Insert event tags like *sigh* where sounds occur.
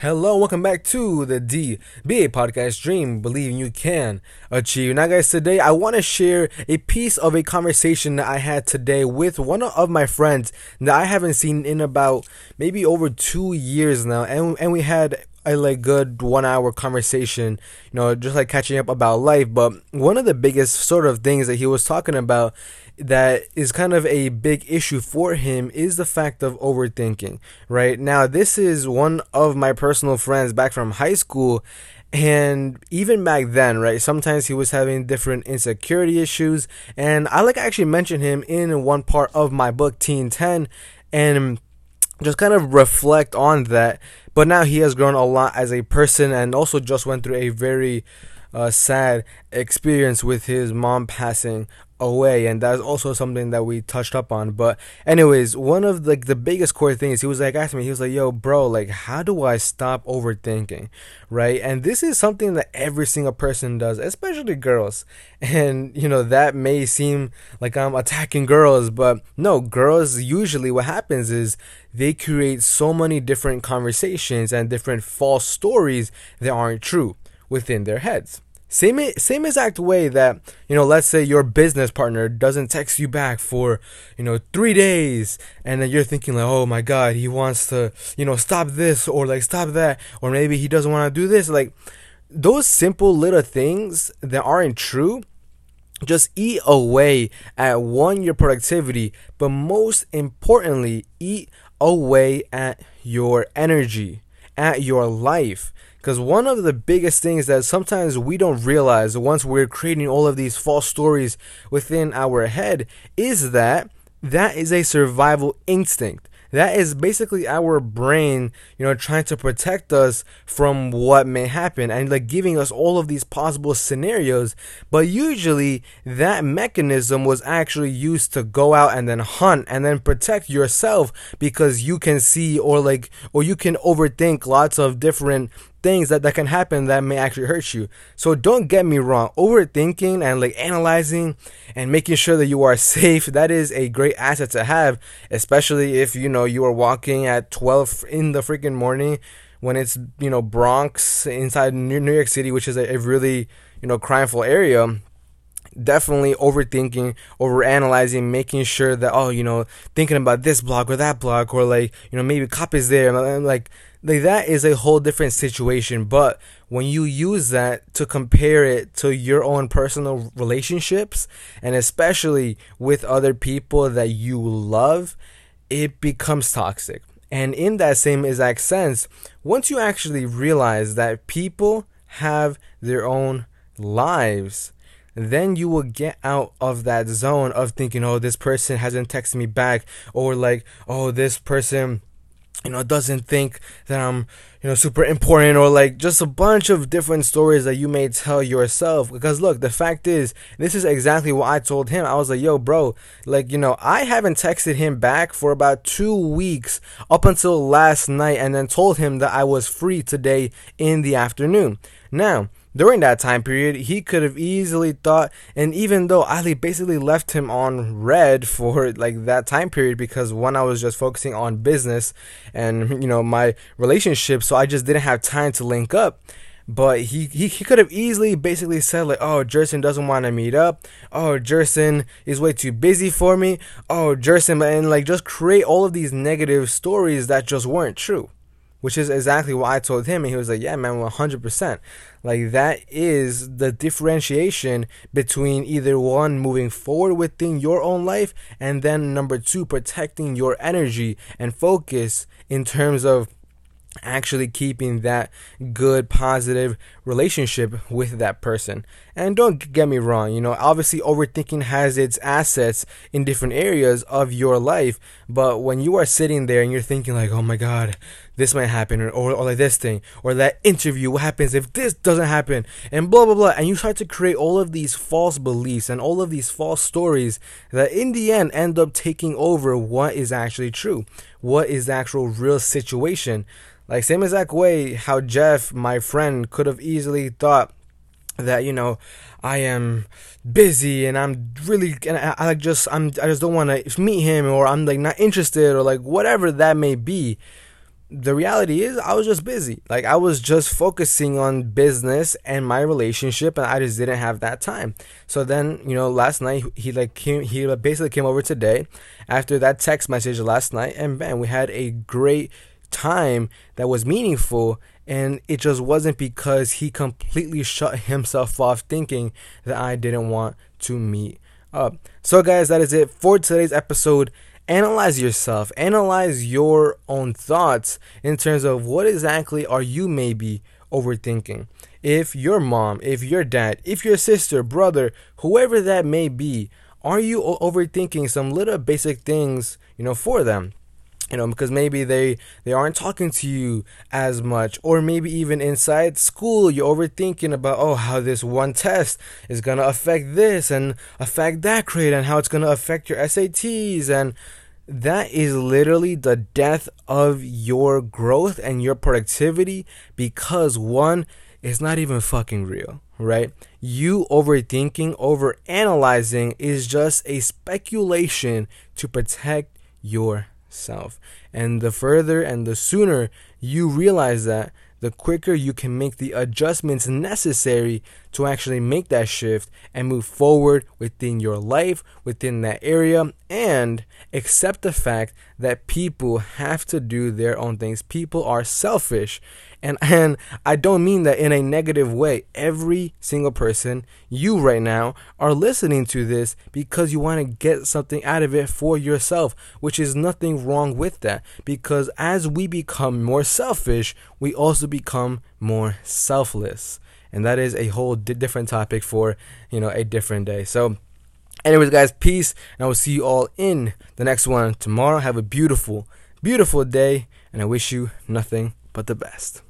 Hello, welcome back to the DBA Podcast Dream, believing you can achieve. Now, guys, today I want to share a piece of a conversation that I had today with one of my friends that I haven't seen in about maybe over two years now, and and we had a like good one hour conversation, you know, just like catching up about life. But one of the biggest sort of things that he was talking about that is kind of a big issue for him is the fact of overthinking, right? Now, this is one of my personal friends back from high school. And even back then, right, sometimes he was having different insecurity issues. And I like actually mentioned him in one part of my book, Teen 10, and just kind of reflect on that. But now he has grown a lot as a person and also just went through a very uh, sad experience with his mom passing away and that's also something that we touched up on. But anyways one of like the biggest core things he was like asking me he was like yo bro like how do i stop overthinking? Right? And this is something that every single person does especially girls. *laughs* And you know that may seem like i'm attacking girls but no girls usually what happens is they create so many different conversations and different false stories that aren't true within their heads same same exact way that you know, let's say your business partner doesn't text you back for you know three days, and then you're thinking like, oh my god, he wants to you know stop this or like stop that, or maybe he doesn't want to do this. Like those simple little things that aren't true just eat away at one your productivity but most importantly eat away at your energy at your life because one of the biggest things that sometimes we don't realize once we're creating all of these false stories within our head is that that is a survival instinct. That is basically our brain, you know, trying to protect us from what may happen and like giving us all of these possible scenarios. But usually that mechanism was actually used to go out and then hunt and then protect yourself because you can see or like, or you can overthink lots of different things that, that can happen that may actually hurt you. So don't get me wrong, overthinking and like analyzing and making sure that you are safe, that is a great asset to have, especially if you know you are walking at 12 in the freaking morning when it's, you know, Bronx inside New York City, which is a, a really, you know, crimeful area definitely overthinking, overanalyzing, making sure that oh, you know, thinking about this block or that block or like, you know, maybe cop is there. Like like that is a whole different situation but when you use that to compare it to your own personal relationships and especially with other people that you love it becomes toxic and in that same exact sense once you actually realize that people have their own lives then you will get out of that zone of thinking oh this person hasn't texted me back or like oh this person you know, doesn't think that I'm, you know, super important or like just a bunch of different stories that you may tell yourself. Because look, the fact is, this is exactly what I told him. I was like, yo, bro, like, you know, I haven't texted him back for about two weeks up until last night and then told him that I was free today in the afternoon. Now, during that time period, he could have easily thought, and even though Ali basically left him on read for like that time period because one, I was just focusing on business and you know my relationship, so I just didn't have time to link up. But he, he, he could have easily basically said like, oh, Jerson doesn't want to meet up. Oh, Jerson is way too busy for me. Oh, Jerson, and like just create all of these negative stories that just weren't true which is exactly what I told him. And he was like, Yeah, man, 100%. Like, that is the differentiation between either one, moving forward within your own life, and then number two, protecting your energy and focus in terms of actually keeping that good positive relationship with that person and don't get me wrong you know obviously overthinking has its assets in different areas of your life but when you are sitting there and you're thinking like oh my god this might happen or, or, or like this thing or that interview. What happens if this doesn't happen? And blah blah blah. And you start to create all of these false beliefs and all of these false stories that in the end end up taking over what is actually true. What is the actual real situation? Like same exact way how Jeff, my friend, could have easily thought that you know I am busy and I'm really and I, I just I'm I just don't want to meet him or I'm like not interested or like whatever that may be. The reality is I was just busy. Like I was just focusing on business and my relationship and I just didn't have that time. So then, you know, last night he like came he basically came over today after that text message last night and man, we had a great time that was meaningful and it just wasn't because he completely shut himself off thinking that I didn't want to meet up. So guys, that is it for today's episode analyze yourself, analyze your own thoughts in terms of what exactly are you maybe overthinking. If your mom, if your dad, if your sister, brother, whoever that may be, are you overthinking some little basic things, you know, for them? You know because maybe they they aren't talking to you as much or maybe even inside school you're overthinking about oh how this one test is going to affect this and affect that grade and how it's going to affect your SATs and that is literally the death of your growth and your productivity because one is not even fucking real right? You overthinking over analyzing is just a speculation to protect your self. And the further and the sooner you realize that, the quicker you can make the adjustments necessary to actually make that shift and move forward within your life, within that area, and accept the fact that people have to do their own things. People are selfish. And *laughs* and I don't mean that in a negative way. Every single person, you right now, are listening to this because you want to get something out of it for yourself, which is nothing wrong with that. Because as we become more selfish, we also become more selfless. And that is a whole different topic for, you know, a different day. So Anyways, guys, peace, and I will see you all in the next one tomorrow. Have a beautiful, beautiful day, and I wish you nothing but the best.